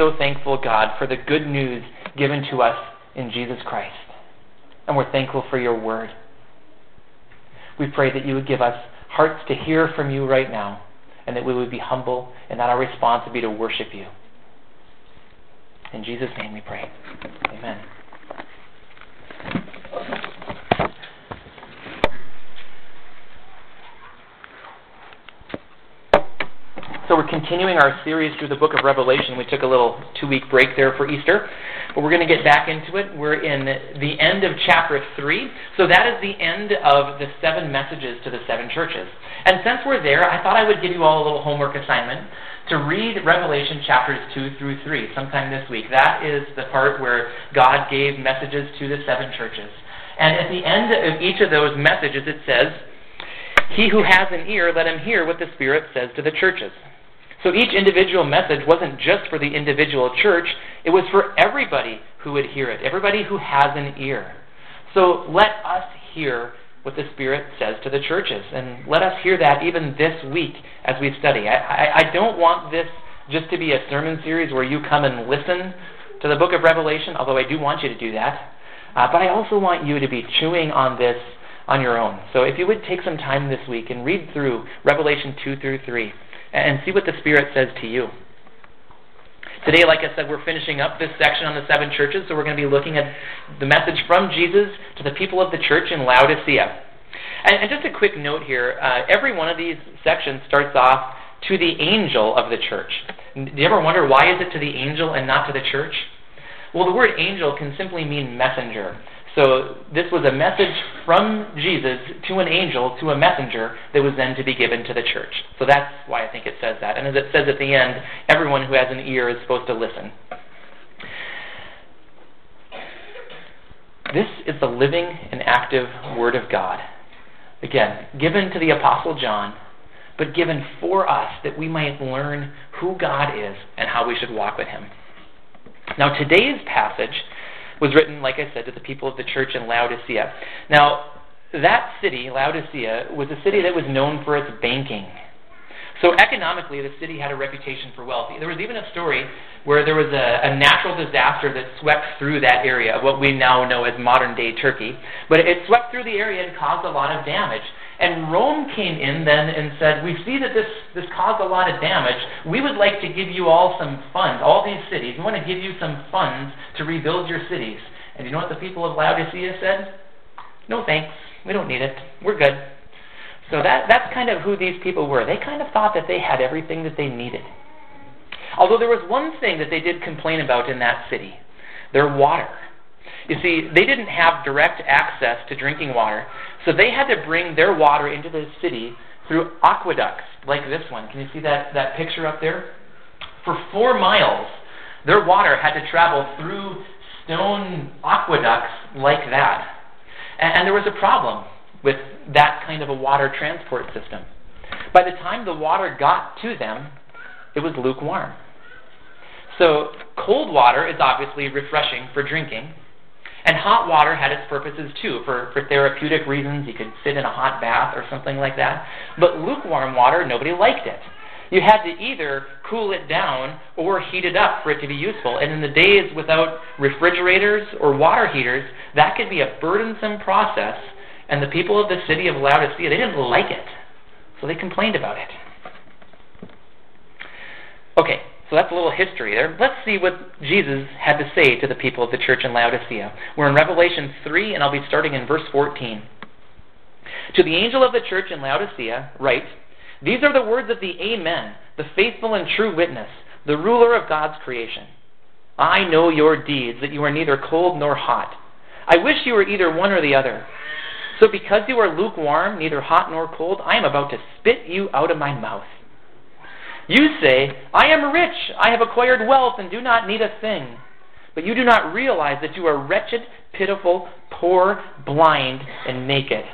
so thankful, God, for the good news given to us in Jesus Christ. And we're thankful for your word. We pray that you would give us hearts to hear from you right now, and that we would be humble, and that our response would be to worship you. In Jesus' name we pray. Amen. So we're continuing our series through the book of Revelation. We took a little two week break there for Easter, but we're going to get back into it. We're in the end of chapter 3. So that is the end of the seven messages to the seven churches. And since we're there, I thought I would give you all a little homework assignment to read Revelation chapters 2 through 3 sometime this week. That is the part where God gave messages to the seven churches. And at the end of each of those messages, it says, He who has an ear, let him hear what the Spirit says to the churches. So each individual message wasn't just for the individual church, it was for everybody who would hear it, everybody who has an ear. So let us hear what the Spirit says to the churches, and let us hear that even this week as we study. I, I, I don't want this just to be a sermon series where you come and listen to the book of Revelation, although I do want you to do that. Uh, but I also want you to be chewing on this on your own. So if you would take some time this week and read through Revelation 2 through 3 and see what the Spirit says to you. Today, like I said, we're finishing up this section on the seven churches, so we're going to be looking at the message from Jesus to the people of the church in Laodicea. And, and just a quick note here uh, every one of these sections starts off to the angel of the church. Do you ever wonder why is it to the angel and not to the church? Well, the word angel can simply mean messenger. So this was a message from Jesus to an angel, to a messenger, that was then to be given to the church. So that's why I think it says that. And as it says at the end, everyone who has an ear is supposed to listen. This is the living and active Word of God. Again, given to the Apostle John, but given for us that we might learn who God is and how we should walk with Him. Now, today's passage was written, like I said, to the people of the church in Laodicea. Now, that city, Laodicea, was a city that was known for its banking. So economically, the city had a reputation for wealth. There was even a story where there was a, a natural disaster that swept through that area, what we now know as modern day Turkey. But it swept through the area and caused a lot of damage. And Rome came in then and said, We see that this, this caused a lot of damage. We would like to give you all some funds, all these cities. We want to give you some funds to rebuild your cities. And you know what the people of Laodicea said? No thanks. We don't need it. We're good. So that, that's kind of who these people were. They kind of thought that they had everything that they needed. Although there was one thing that they did complain about in that city their water. You see, they didn't have direct access to drinking water, so they had to bring their water into the city through aqueducts like this one. Can you see that, that picture up there? For four miles, their water had to travel through stone aqueducts like that. And, and there was a problem with that kind of a water transport system. By the time the water got to them, it was lukewarm. So, cold water is obviously refreshing for drinking, and hot water had its purposes too. For, for therapeutic reasons, you could sit in a hot bath or something like that. But lukewarm water, nobody liked it. You had to either cool it down or heat it up for it to be useful. And in the days without refrigerators or water heaters, that could be a burdensome process. And the people of the city of Laodicea, they didn't like it. So they complained about it. Okay, so that's a little history there. Let's see what Jesus had to say to the people of the church in Laodicea. We're in Revelation 3, and I'll be starting in verse 14. To the angel of the church in Laodicea, write These are the words of the Amen, the faithful and true witness, the ruler of God's creation. I know your deeds, that you are neither cold nor hot. I wish you were either one or the other. So because you are lukewarm, neither hot nor cold, I am about to spit you out of my mouth. You say, I am rich, I have acquired wealth, and do not need a thing. But you do not realize that you are wretched, pitiful, poor, blind, and naked.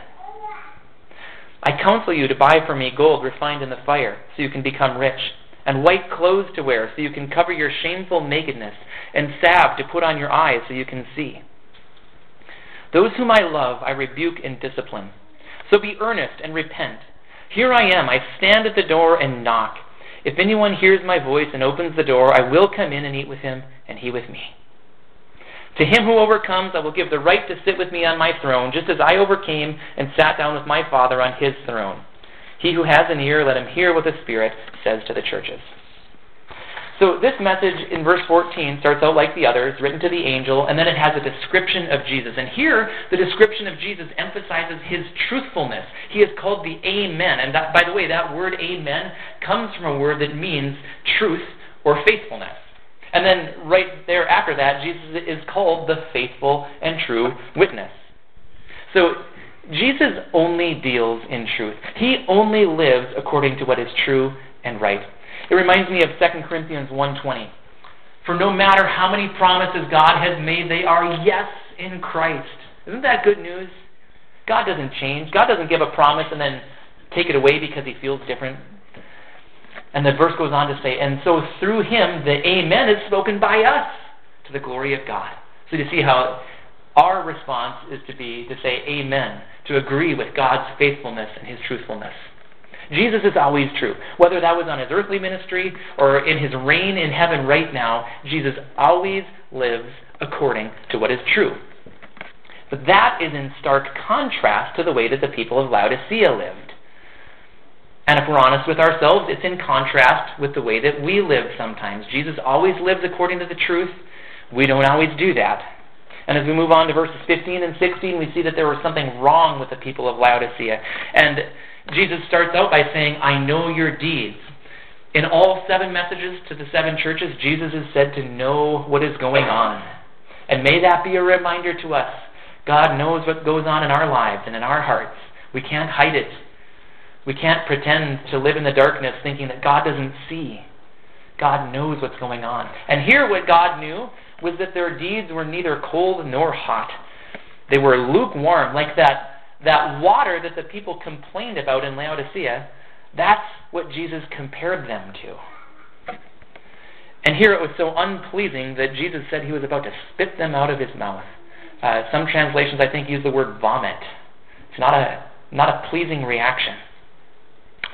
I counsel you to buy for me gold refined in the fire, so you can become rich, and white clothes to wear, so you can cover your shameful nakedness, and salve to put on your eyes, so you can see. Those whom I love, I rebuke and discipline. So be earnest and repent. Here I am, I stand at the door and knock. If anyone hears my voice and opens the door, I will come in and eat with him, and he with me. To him who overcomes, I will give the right to sit with me on my throne, just as I overcame and sat down with my Father on his throne. He who has an ear, let him hear what the Spirit says to the churches. So this message in verse 14 starts out like the others, written to the angel, and then it has a description of Jesus. And here, the description of Jesus emphasizes his truthfulness. He is called the Amen. And that, by the way, that word Amen comes from a word that means truth or faithfulness. And then right there after that, Jesus is called the faithful and true witness. So Jesus only deals in truth. He only lives according to what is true and right. It reminds me of 2 Corinthians 1:20. For no matter how many promises God has made, they are yes in Christ. Isn't that good news? God doesn't change. God doesn't give a promise and then take it away because he feels different. And the verse goes on to say, and so through him the amen is spoken by us to the glory of God. So you see how our response is to be to say amen, to agree with God's faithfulness and his truthfulness. Jesus is always true. Whether that was on his earthly ministry or in his reign in heaven right now, Jesus always lives according to what is true. But that is in stark contrast to the way that the people of Laodicea lived. And if we're honest with ourselves, it's in contrast with the way that we live sometimes. Jesus always lives according to the truth. We don't always do that. And as we move on to verses 15 and 16, we see that there was something wrong with the people of Laodicea. And Jesus starts out by saying, I know your deeds. In all seven messages to the seven churches, Jesus is said to know what is going on. And may that be a reminder to us. God knows what goes on in our lives and in our hearts. We can't hide it. We can't pretend to live in the darkness thinking that God doesn't see. God knows what's going on. And here, what God knew was that their deeds were neither cold nor hot. They were lukewarm, like that that water that the people complained about in Laodicea, that's what Jesus compared them to. And here it was so unpleasing that Jesus said he was about to spit them out of his mouth. Uh, some translations, I think, use the word vomit. It's not a, not a pleasing reaction.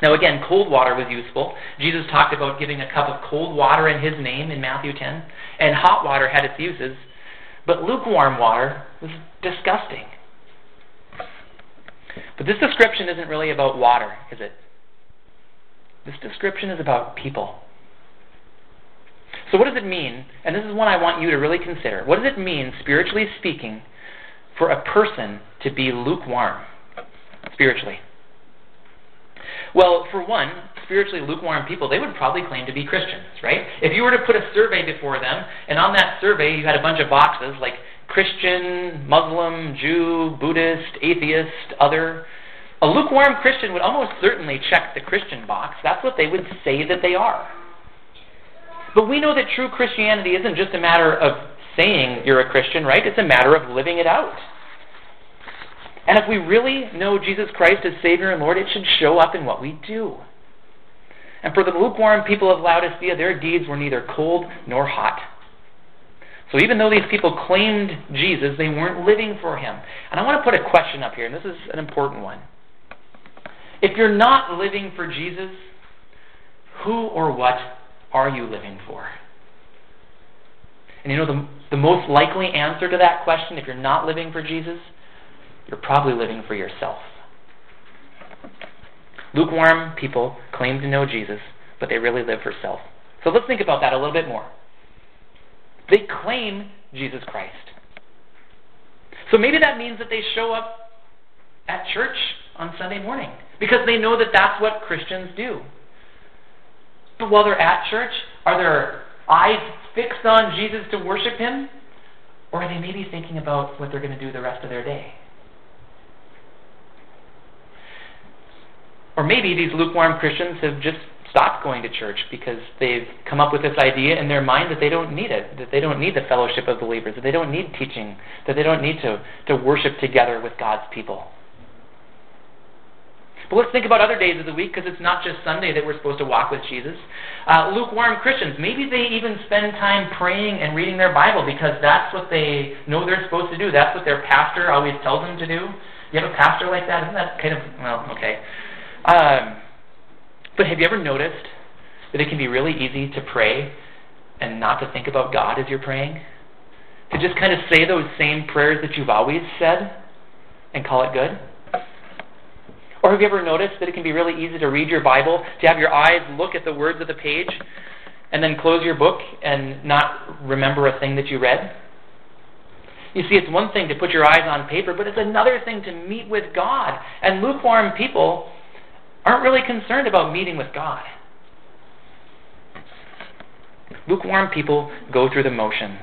Now, again, cold water was useful. Jesus talked about giving a cup of cold water in his name in Matthew 10, and hot water had its uses. But lukewarm water was disgusting. But this description isn't really about water, is it? This description is about people. So, what does it mean? And this is one I want you to really consider. What does it mean, spiritually speaking, for a person to be lukewarm, spiritually? Well, for one, spiritually lukewarm people, they would probably claim to be Christians, right? If you were to put a survey before them, and on that survey you had a bunch of boxes like Christian, Muslim, Jew, Buddhist, atheist, other. A lukewarm Christian would almost certainly check the Christian box. That's what they would say that they are. But we know that true Christianity isn't just a matter of saying you're a Christian, right? It's a matter of living it out. And if we really know Jesus Christ as Savior and Lord, it should show up in what we do. And for the lukewarm people of Laodicea, their deeds were neither cold nor hot. So even though these people claimed Jesus, they weren't living for him. And I want to put a question up here, and this is an important one. If you're not living for Jesus, who or what are you living for? And you know, the, the most likely answer to that question, if you're not living for Jesus, you're probably living for yourself. Lukewarm people claim to know Jesus, but they really live for self. So let's think about that a little bit more. They claim Jesus Christ. So maybe that means that they show up at church on Sunday morning because they know that that's what Christians do. But while they're at church, are their eyes fixed on Jesus to worship Him? Or are they maybe thinking about what they're going to do the rest of their day? Or maybe these lukewarm Christians have just stopped going to church because they've come up with this idea in their mind that they don't need it, that they don't need the fellowship of believers, that they don't need teaching, that they don't need to, to worship together with God's people. But let's think about other days of the week because it's not just Sunday that we're supposed to walk with Jesus. Uh, lukewarm Christians, maybe they even spend time praying and reading their Bible because that's what they know they're supposed to do. That's what their pastor always tells them to do. You have a pastor like that? Isn't that kind of, well, okay. Um, but have you ever noticed that it can be really easy to pray and not to think about God as you're praying? To just kind of say those same prayers that you've always said and call it good? Or have you ever noticed that it can be really easy to read your Bible, to have your eyes look at the words of the page, and then close your book and not remember a thing that you read? You see, it's one thing to put your eyes on paper, but it's another thing to meet with God. And lukewarm people aren't really concerned about meeting with God. Lukewarm people go through the motions.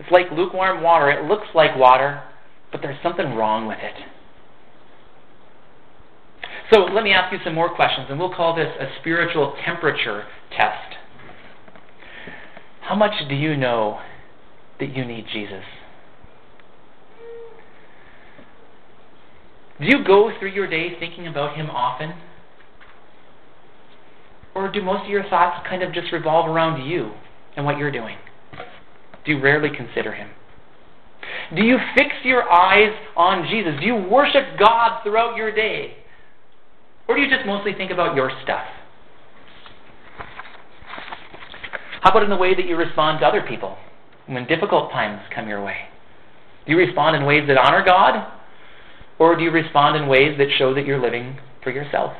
It's like lukewarm water. It looks like water, but there's something wrong with it. So let me ask you some more questions, and we'll call this a spiritual temperature test. How much do you know that you need Jesus? Do you go through your day thinking about Him often? Or do most of your thoughts kind of just revolve around you and what you're doing? Do you rarely consider Him? Do you fix your eyes on Jesus? Do you worship God throughout your day? Or do you just mostly think about your stuff? How about in the way that you respond to other people when difficult times come your way? Do you respond in ways that honor God? Or do you respond in ways that show that you're living for yourself?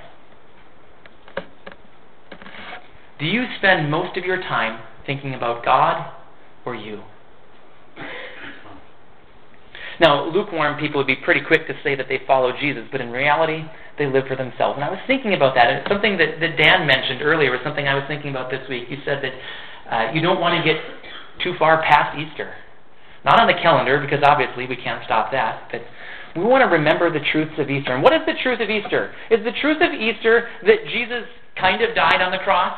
Do you spend most of your time thinking about God or you? Now, lukewarm people would be pretty quick to say that they follow Jesus, but in reality, they live for themselves. And I was thinking about that, and it's something that, that Dan mentioned earlier was something I was thinking about this week. You said that uh, you don't want to get too far past Easter. Not on the calendar, because obviously we can't stop that, but we want to remember the truths of Easter. And what is the truth of Easter? Is the truth of Easter that Jesus kind of died on the cross?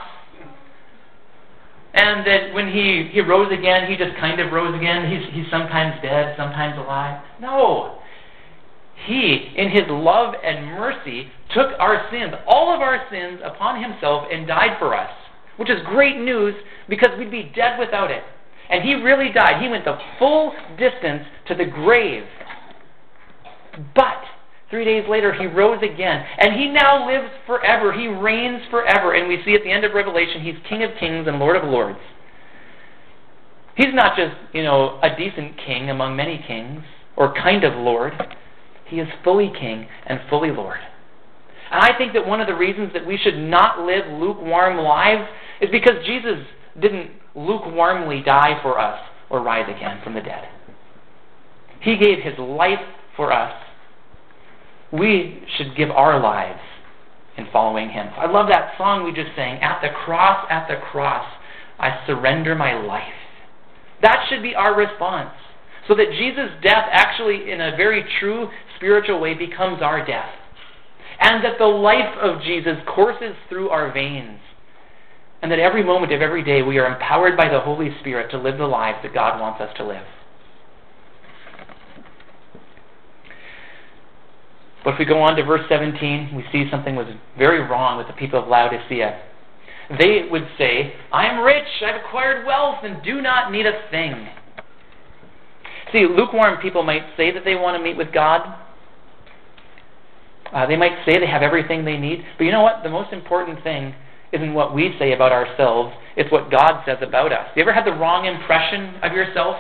And that when he, he rose again, he just kind of rose again. He's, he's sometimes dead, sometimes alive. No. He, in his love and mercy, took our sins, all of our sins, upon himself and died for us. Which is great news because we'd be dead without it. And he really died. He went the full distance to the grave. But Three days later, he rose again. And he now lives forever. He reigns forever. And we see at the end of Revelation, he's King of kings and Lord of lords. He's not just, you know, a decent king among many kings, or kind of Lord. He is fully king and fully Lord. And I think that one of the reasons that we should not live lukewarm lives is because Jesus didn't lukewarmly die for us or rise again from the dead. He gave his life for us we should give our lives in following Him. I love that song we just sang, At the cross, at the cross, I surrender my life. That should be our response. So that Jesus' death actually, in a very true spiritual way, becomes our death. And that the life of Jesus courses through our veins. And that every moment of every day we are empowered by the Holy Spirit to live the lives that God wants us to live. But if we go on to verse 17, we see something was very wrong with the people of Laodicea. They would say, I am rich, I've acquired wealth, and do not need a thing. See, lukewarm people might say that they want to meet with God. Uh, they might say they have everything they need. But you know what? The most important thing isn't what we say about ourselves, it's what God says about us. You ever had the wrong impression of yourself?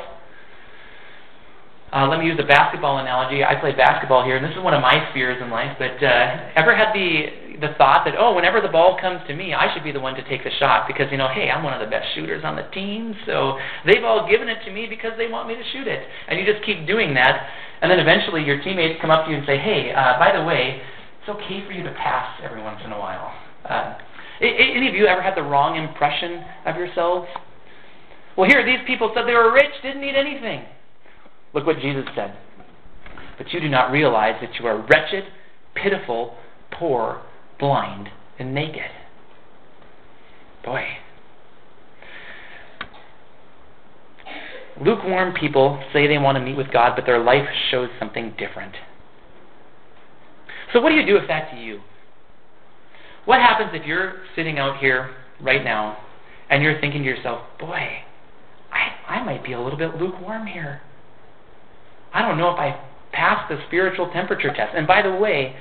Uh, let me use a basketball analogy. I play basketball here, and this is one of my fears in life. But uh, ever had the the thought that oh, whenever the ball comes to me, I should be the one to take the shot because you know, hey, I'm one of the best shooters on the team, so they've all given it to me because they want me to shoot it, and you just keep doing that, and then eventually your teammates come up to you and say, hey, uh, by the way, it's okay for you to pass every once in a while. Uh, any of you ever had the wrong impression of yourselves? Well, here these people said they were rich, didn't need anything. Look what Jesus said. But you do not realize that you are wretched, pitiful, poor, blind, and naked. Boy. Lukewarm people say they want to meet with God, but their life shows something different. So, what do you do if that's you? What happens if you're sitting out here right now and you're thinking to yourself, boy, I, I might be a little bit lukewarm here? I don't know if I passed the spiritual temperature test. And by the way,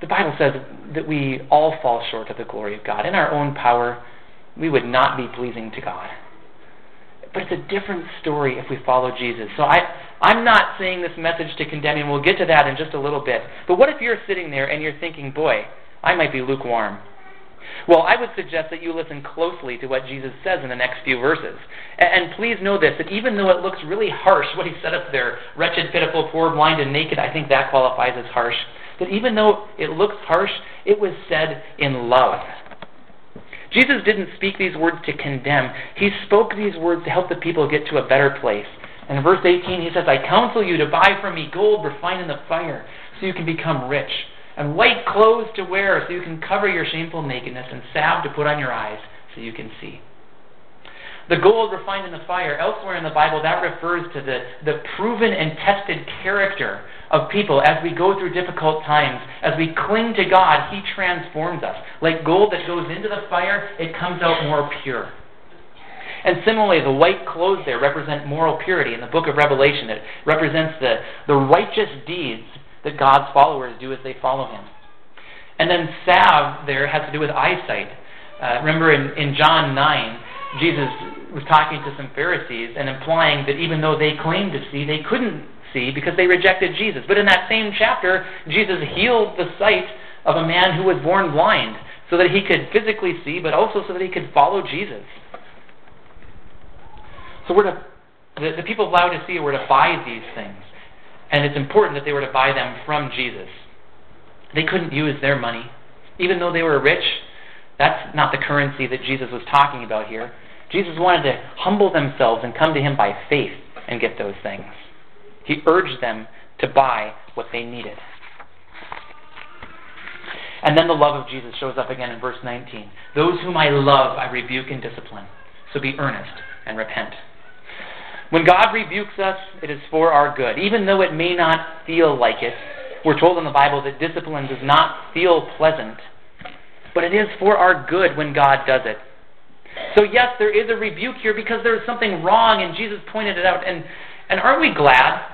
the Bible says that we all fall short of the glory of God. In our own power, we would not be pleasing to God. But it's a different story if we follow Jesus. So I, I'm not saying this message to condemn you, and we'll get to that in just a little bit. But what if you're sitting there and you're thinking, boy, I might be lukewarm? Well, I would suggest that you listen closely to what Jesus says in the next few verses. And, please know this that even though it looks really harsh, what he said up there, wretched, pitiful, poor, blind, and naked, I think that qualifies as harsh. That even though it looks harsh, it was said in love. Jesus didn't speak these words to condemn. He spoke these words to help the people get to a better place. And in verse 18, he says, I counsel you to buy from me gold refined in the fire, so you can become rich, and white clothes to wear, so you can cover your shameful nakedness, and salve to put on your eyes, so you can see. The gold refined in the fire, elsewhere in the Bible, that refers to the, the proven and tested character of people as we go through difficult times. As we cling to God, He transforms us. Like gold that goes into the fire, it comes out more pure. And similarly, the white clothes there represent moral purity. In the book of Revelation, it represents the, the righteous deeds that God's followers do as they follow Him. And then salve there has to do with eyesight. Uh, remember in, in John 9, Jesus was talking to some Pharisees and implying that even though they claimed to see, they couldn't see because they rejected Jesus. But in that same chapter, Jesus healed the sight of a man who was born blind so that he could physically see, but also so that he could follow Jesus. So we're to, the, the people of Laodicea were to buy these things. And it's important that they were to buy them from Jesus. They couldn't use their money. Even though they were rich, that's not the currency that Jesus was talking about here. Jesus wanted to humble themselves and come to him by faith and get those things. He urged them to buy what they needed. And then the love of Jesus shows up again in verse 19. Those whom I love, I rebuke and discipline. So be earnest and repent. When God rebukes us, it is for our good. Even though it may not feel like it, we're told in the Bible that discipline does not feel pleasant. But it is for our good when God does it. So, yes, there is a rebuke here because there is something wrong, and Jesus pointed it out. And, and aren't we glad?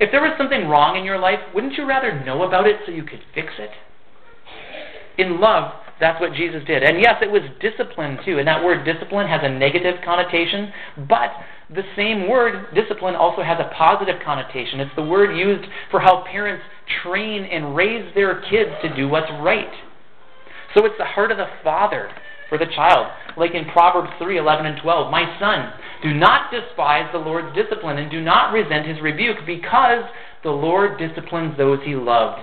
If there was something wrong in your life, wouldn't you rather know about it so you could fix it? In love, that's what Jesus did. And yes, it was discipline too. And that word discipline has a negative connotation, but the same word, discipline, also has a positive connotation. It's the word used for how parents train and raise their kids to do what's right. So it's the heart of the father for the child. Like in Proverbs 3 11 and 12. My son, do not despise the Lord's discipline and do not resent his rebuke, because the Lord disciplines those he loves.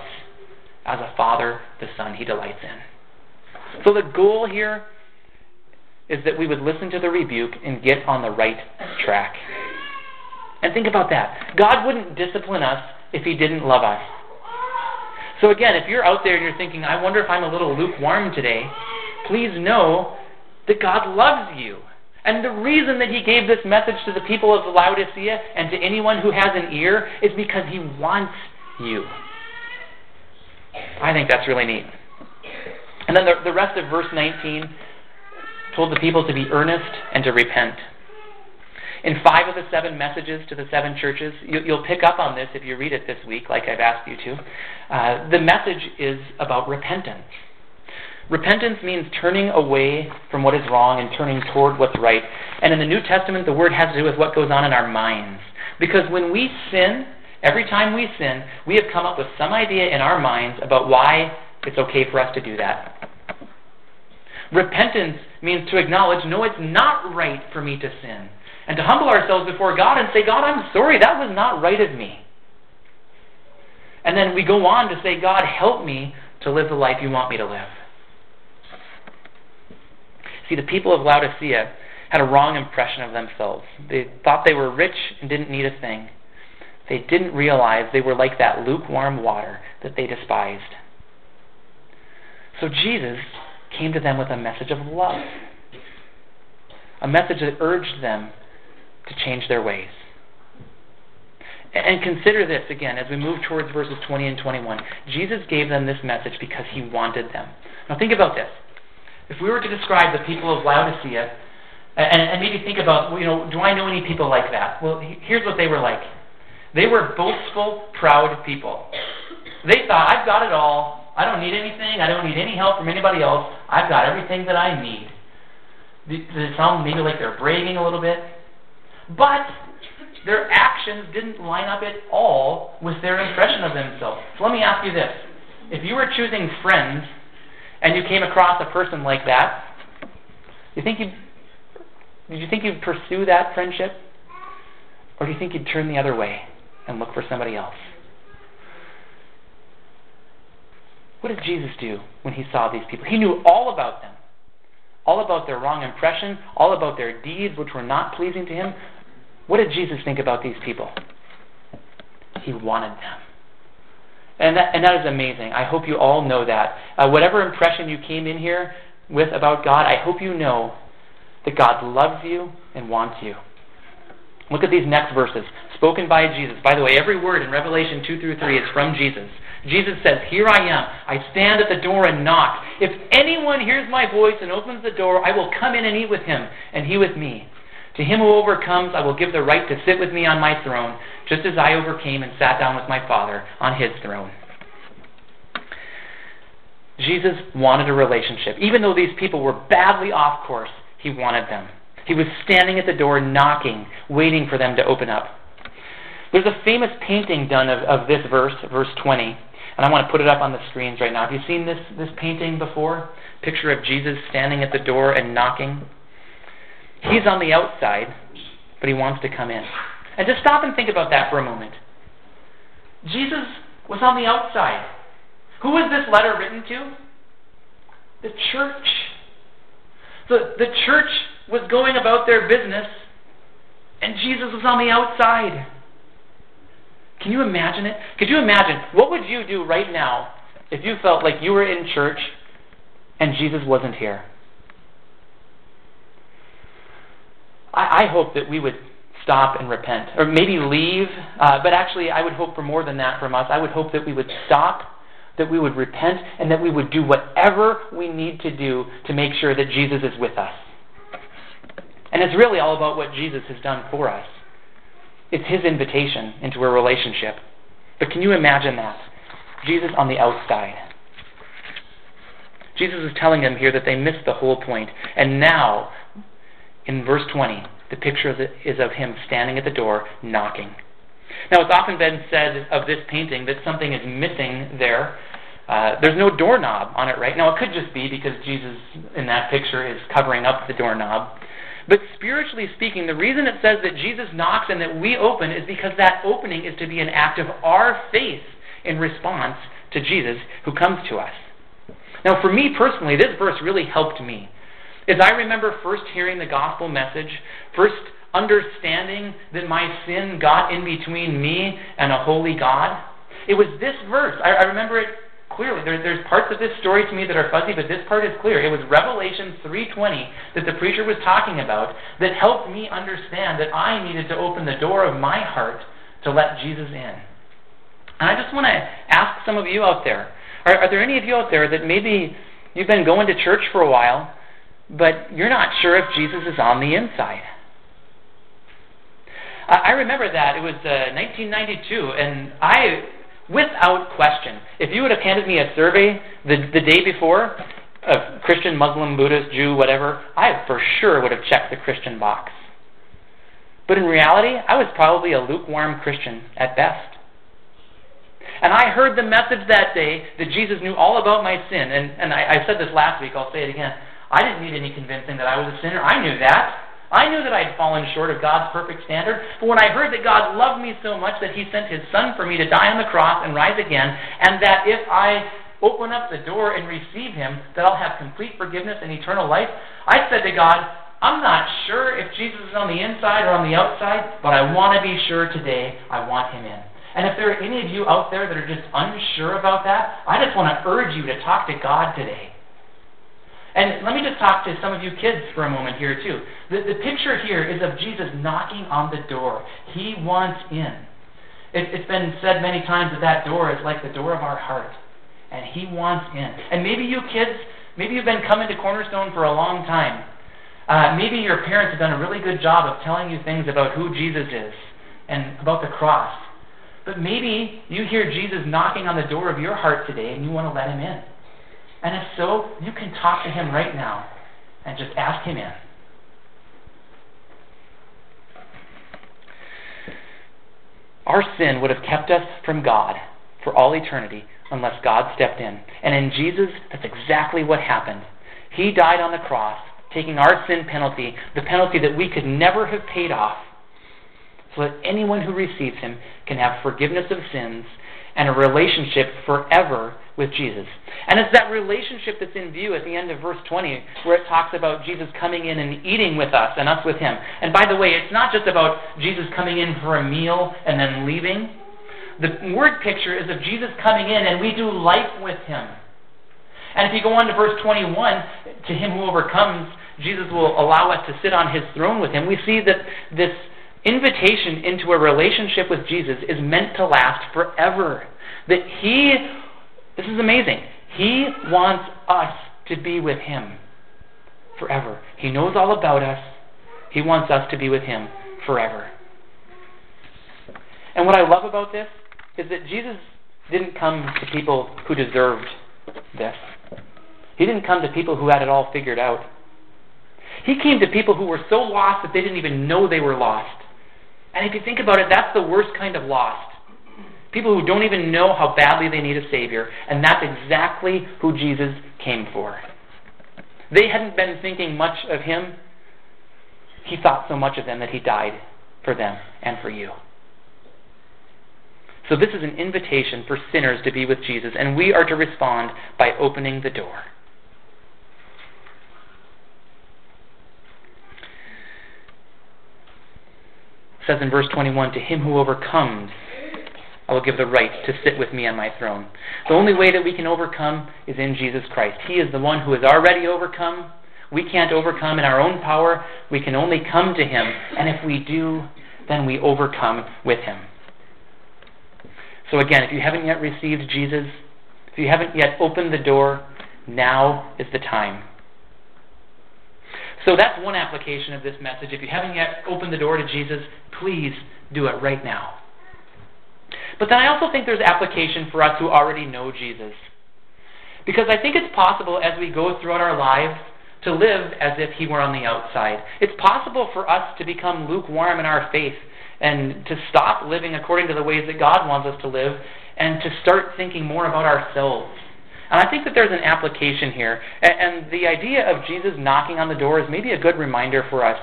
As a father, the son he delights in. So the goal here is that we would listen to the rebuke and get on the right track. And think about that. God wouldn't discipline us if he didn't love us. So again, if you're out there and you're thinking, I wonder if I'm a little lukewarm today, please know that God loves you. And the reason that he gave this message to the people of Laodicea and to anyone who has an ear is because he wants you. I think that's really neat. And then the, the rest of verse 19 told the people to be earnest and to repent. In five of the seven messages to the seven churches, you, will pick up on this if you read it this week, like I've asked you to. Uh, the message is about repentance. Repentance means turning away from what is wrong and turning toward what's right. And in the New Testament, the word has to do with what goes on in our minds. Because when we sin, every time we sin, we have come up with some idea in our minds about why it's okay for us to do that. Repentance means to acknowledge, no, it's not right for me to sin. And to humble ourselves before God and say, God, I'm sorry, that was not right of me. And then we go on to say, God, help me to live the life you want me to live. See, the people of Laodicea had a wrong impression of themselves. They thought they were rich and didn't need a thing. They didn't realize they were like that lukewarm water that they despised. So Jesus came to them with a message of love, a message that urged them to change their ways. And consider this again as we move towards verses 20 and 21. Jesus gave them this message because he wanted them. Now think about this. If we were to describe the people of Laodicea, and, and maybe think about, you know, do I know any people like that? Well, here's what they were like. They were boastful, proud people. They thought, I've got it all. I don't need anything. I don't need any help from anybody else. I've got everything that I need. Does it sound maybe like they're bragging a little bit? But their actions didn't line up at all with their impression of themselves. So let me ask you this. If you were choosing friends and you came across a person like that, you think you'd, did you think you'd pursue that friendship? Or do you think you'd turn the other way and look for somebody else? What did Jesus do when he saw these people? He knew all about them, all about their wrong impression, all about their deeds which were not pleasing to him. What did Jesus think about these people? He wanted them. And that, and that is amazing. I hope you all know that. Uh, whatever impression you came in here with about God, I hope you know that God loves you and wants you. Look at these next verses, spoken by Jesus. By the way, every word in Revelation 2 through 3 is from Jesus. Jesus says, Here I am. I stand at the door and knock. If anyone hears my voice and opens the door, I will come in and eat with him, and he with me. To him who overcomes, I will give the right to sit with me on my throne, just as I overcame and sat down with my Father on his throne. Jesus wanted a relationship. Even though these people were badly off course, he wanted them. He was standing at the door knocking, waiting for them to open up. There's a famous painting done of, of this verse, verse 20, and I want to put it up on the screens right now. Have you seen this, this painting before? Picture of Jesus standing at the door and knocking. He's on the outside, but he wants to come in. And just stop and think about that for a moment. Jesus was on the outside. Who was this letter written to? The church. The, the church was going about their business, and Jesus was on the outside. Can you imagine it? Could you imagine? What would you do right now if you felt like you were in church and Jesus wasn't here? I, I hope that we would stop and repent, or maybe leave. Uh, but actually, I would hope for more than that from us. I would hope that we would stop, that we would repent, and that we would do whatever we need to do to make sure that Jesus is with us. And it's really all about what Jesus has done for us. It's his invitation into a relationship. But can you imagine that? Jesus on the outside. Jesus is telling them here that they missed the whole point. And now, in verse 20, the picture is of him standing at the door knocking. Now, it's often been said of this painting that something is missing there. Uh, there's no doorknob on it right now. It could just be because Jesus in that picture is covering up the doorknob. But spiritually speaking, the reason it says that Jesus knocks and that we open is because that opening is to be an act of our faith in response to Jesus who comes to us. Now, for me personally, this verse really helped me. As I remember first hearing the gospel message, first understanding that my sin got in between me and a holy God, it was this verse. I, I remember it clearly. There, there's parts of this story to me that are fuzzy, but this part is clear. It was Revelation 3.20 that the preacher was talking about that helped me understand that I needed to open the door of my heart to let Jesus in. And I just want to ask some of you out there, are, are there any of you out there that maybe you've been going to church for a while, but you're not sure if Jesus is on the inside? I remember that. It was uh, 1992, and I without question. If you would have handed me a survey the, the day before, of Christian, Muslim, Buddhist, Jew, whatever, I for sure would have checked the Christian box. But in reality, I was probably a lukewarm Christian at best. And I heard the message that day that Jesus knew all about my sin. And, and I, I said this last week, I'll say it again. I didn't need any convincing that I was a sinner. I knew that. I knew that I had fallen short of God's perfect standard, but when I heard that God loved me so much that He sent His Son for me to die on the cross and rise again, and that if I open up the door and receive Him, that I'll have complete forgiveness and eternal life, I said to God, I'm not sure if Jesus is on the inside or on the outside, but I want to be sure today I want Him in. And if there are any of you out there that are just unsure about that, I just want to urge you to talk to God today. And let me just talk to some of you kids for a moment here, too. The, the picture here is of Jesus knocking on the door. He wants in. It, it's been said many times that that door is like the door of our heart. And He wants in. And maybe you kids, maybe you've been coming to Cornerstone for a long time. Uh, maybe your parents have done a really good job of telling you things about who Jesus is and about the cross. But maybe you hear Jesus knocking on the door of your heart today and you want to let him in. And if so, you can talk to him right now and just ask him in. Our sin would have kept us from God for all eternity unless God stepped in. And in Jesus, that's exactly what happened. He died on the cross, taking our sin penalty, the penalty that we could never have paid off, so that anyone who receives him can have forgiveness of sins and a relationship forever with Jesus. And it's that relationship that's in view at the end of verse 20, where it talks about Jesus coming in and eating with us and us with him. And by the way, it's not just about Jesus coming in for a meal and then leaving. The word picture is of Jesus coming in and we do life with him. And if you go on to verse 21, to him who overcomes, Jesus will allow us to sit on his throne with him. We see that this invitation into a relationship with Jesus is meant to last forever. That he, this is amazing, he wants us to be with him forever. He knows all about us. He wants us to be with him forever. And what I love about this is that Jesus didn't come to people who deserved this. He didn't come to people who had it all figured out. He came to people who were so lost that they didn't even know they were lost. And if you think about it, that's the worst kind of lost. People who don't even know how badly they need a Savior. And that's exactly who Jesus came for. They hadn't been thinking much of Him. He thought so much of them that He died for them and for you. So, this is an invitation for sinners to be with Jesus, and we are to respond by opening the door. It says in verse 21 To him who overcomes, I will give the right to sit with me on my throne. The only way that we can overcome is in Jesus Christ. He is the one who has already overcome. We can't overcome in our own power. We can only come to him. And if we do, then we overcome with him. So, again, if you haven't yet received Jesus, if you haven't yet opened the door, now is the time. So that's one application of this message. If you haven't yet opened the door to Jesus, please do it right now. But then I also think there's application for us who already know Jesus. Because I think it's possible as we go throughout our lives to live as if he were on the outside. It's possible for us to become lukewarm in our faith and to stop living according to the ways that God wants us to live and to start thinking more about ourselves. And I think that there's an application here. And, the idea of Jesus knocking on the door is maybe a good reminder for us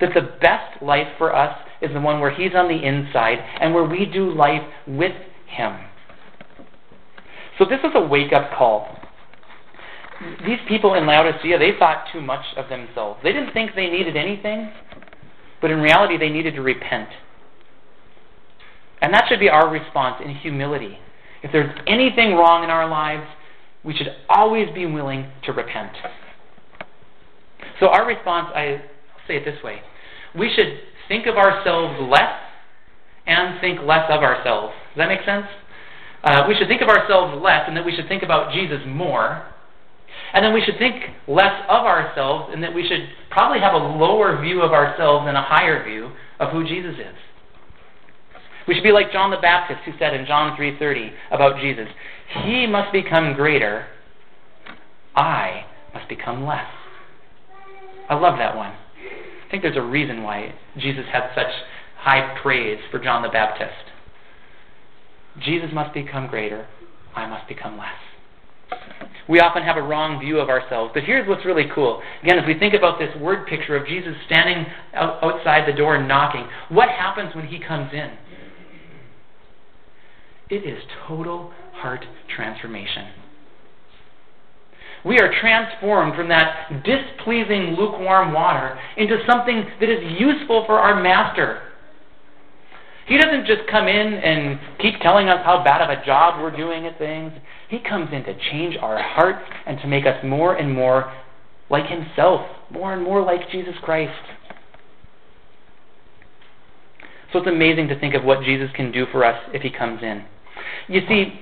that the best life for us is the one where He's on the inside and where we do life with Him. So this is a wake up call. These people in Laodicea, they thought too much of themselves. They didn't think they needed anything, but in reality, they needed to repent. And that should be our response in humility. If there's anything wrong in our lives, we should always be willing to repent. So, our response, I say it this way we should think of ourselves less and think less of ourselves. Does that make sense? Uh, we should think of ourselves less, and that we should think about Jesus more. And then we should think less of ourselves, and that we should probably have a lower view of ourselves and a higher view of who Jesus is. We should be like John the Baptist who said in John 3:30 about Jesus, "He must become greater, I must become less." I love that one. I think there's a reason why Jesus had such high praise for John the Baptist. Jesus must become greater, I must become less. We often have a wrong view of ourselves. But here's what's really cool. Again, as we think about this word picture of Jesus standing outside the door and knocking, what happens when he comes in? It is total heart transformation. We are transformed from that displeasing, lukewarm water into something that is useful for our Master. He doesn't just come in and keep telling us how bad of a job we're doing at things. He comes in to change our hearts and to make us more and more like Himself, more and more like Jesus Christ. So it's amazing to think of what Jesus can do for us if He comes in. You see,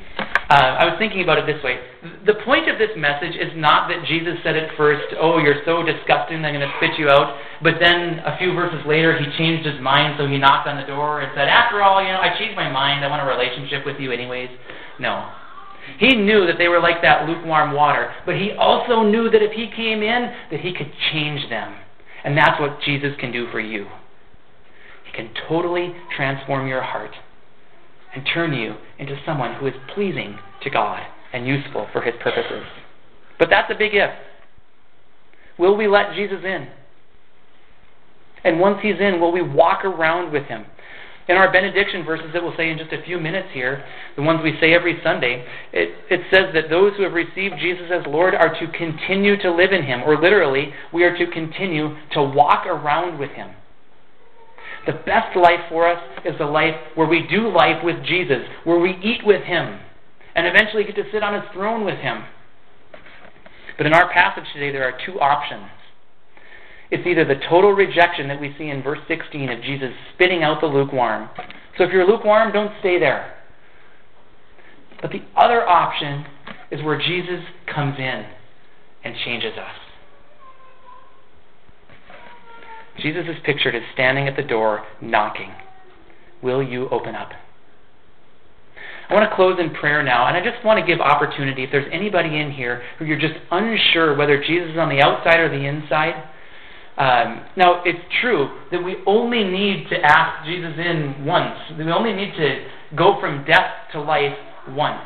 uh, I was thinking about it this way. The point of this message is not that Jesus said at first, Oh, you're so disgusting, I'm going to spit you out. But then a few verses later, he changed his mind, so he knocked on the door and said, After all, you know, I changed my mind. I want a relationship with you, anyways. No. He knew that they were like that lukewarm water, but he also knew that if he came in, that he could change them. And that's what Jesus can do for you. He can totally transform your heart and turn you into someone who is pleasing to God and useful for his purposes. But that's a big if. Will we let Jesus in? And once he's in, will we walk around with him? In our benediction verses that we'll say in just a few minutes here, the ones we say every Sunday, it, it says that those who have received Jesus as Lord are to continue to live in him, or literally, we are to continue to walk around with him. The best life for us is the life where we do life with Jesus, where we eat with him, and eventually get to sit on his throne with him. But in our passage today, there are two options. It's either the total rejection that we see in verse 16 of Jesus spitting out the lukewarm. So if you're lukewarm, don't stay there. But the other option is where Jesus comes in and changes us. Jesus is pictured as standing at the door knocking. Will you open up? I want to close in prayer now, and I just want to give opportunity. If there's anybody in here who you're just unsure whether Jesus is on the outside or the inside, um, now, it's true that we only need to ask Jesus in once. We only need to go from death to life once.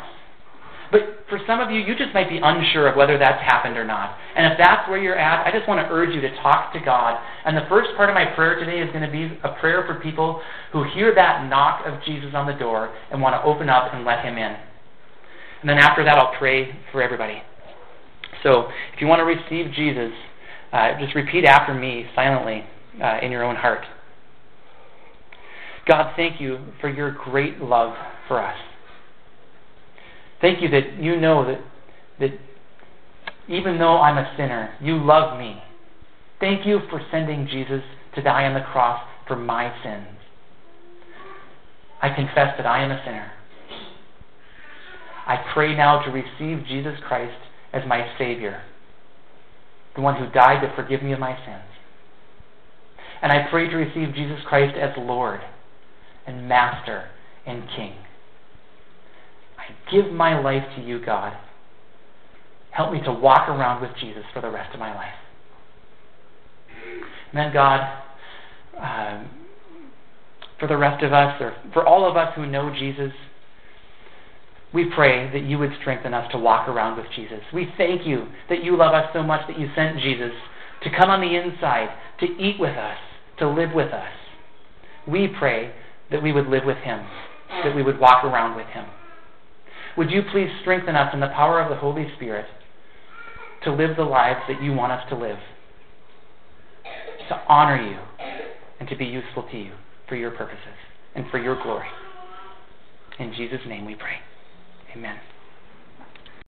But for some of you, you just might be unsure of whether that's happened or not. And if that's where you're at, I just want to urge you to talk to God. And the first part of my prayer today is going to be a prayer for people who hear that knock of Jesus on the door and want to open up and let him in. And then after that, I'll pray for everybody. So if you want to receive Jesus, uh, just repeat after me silently uh, in your own heart. God, thank you for your great love for us. Thank you that you know that, that even though I'm a sinner, you love me. Thank you for sending Jesus to die on the cross for my sins. I confess that I am a sinner. I pray now to receive Jesus Christ as my Savior the one who died to forgive me of my sins. And I pray to receive Jesus Christ as Lord and Master and King. I give my life to you, God. Help me to walk around with Jesus for the rest of my life. And then, God, um, for the rest of us, or for all of us who know Jesus, we pray that you would strengthen us to walk around with Jesus. We thank you that you love us so much that you sent Jesus to come on the inside, to eat with us, to live with us. We pray that we would live with him, that we would walk around with him. Would you please strengthen us in the power of the Holy Spirit to live the lives that you want us to live, to honor you, and to be useful to you for your purposes and for your glory. In Jesus' name we pray. Amen.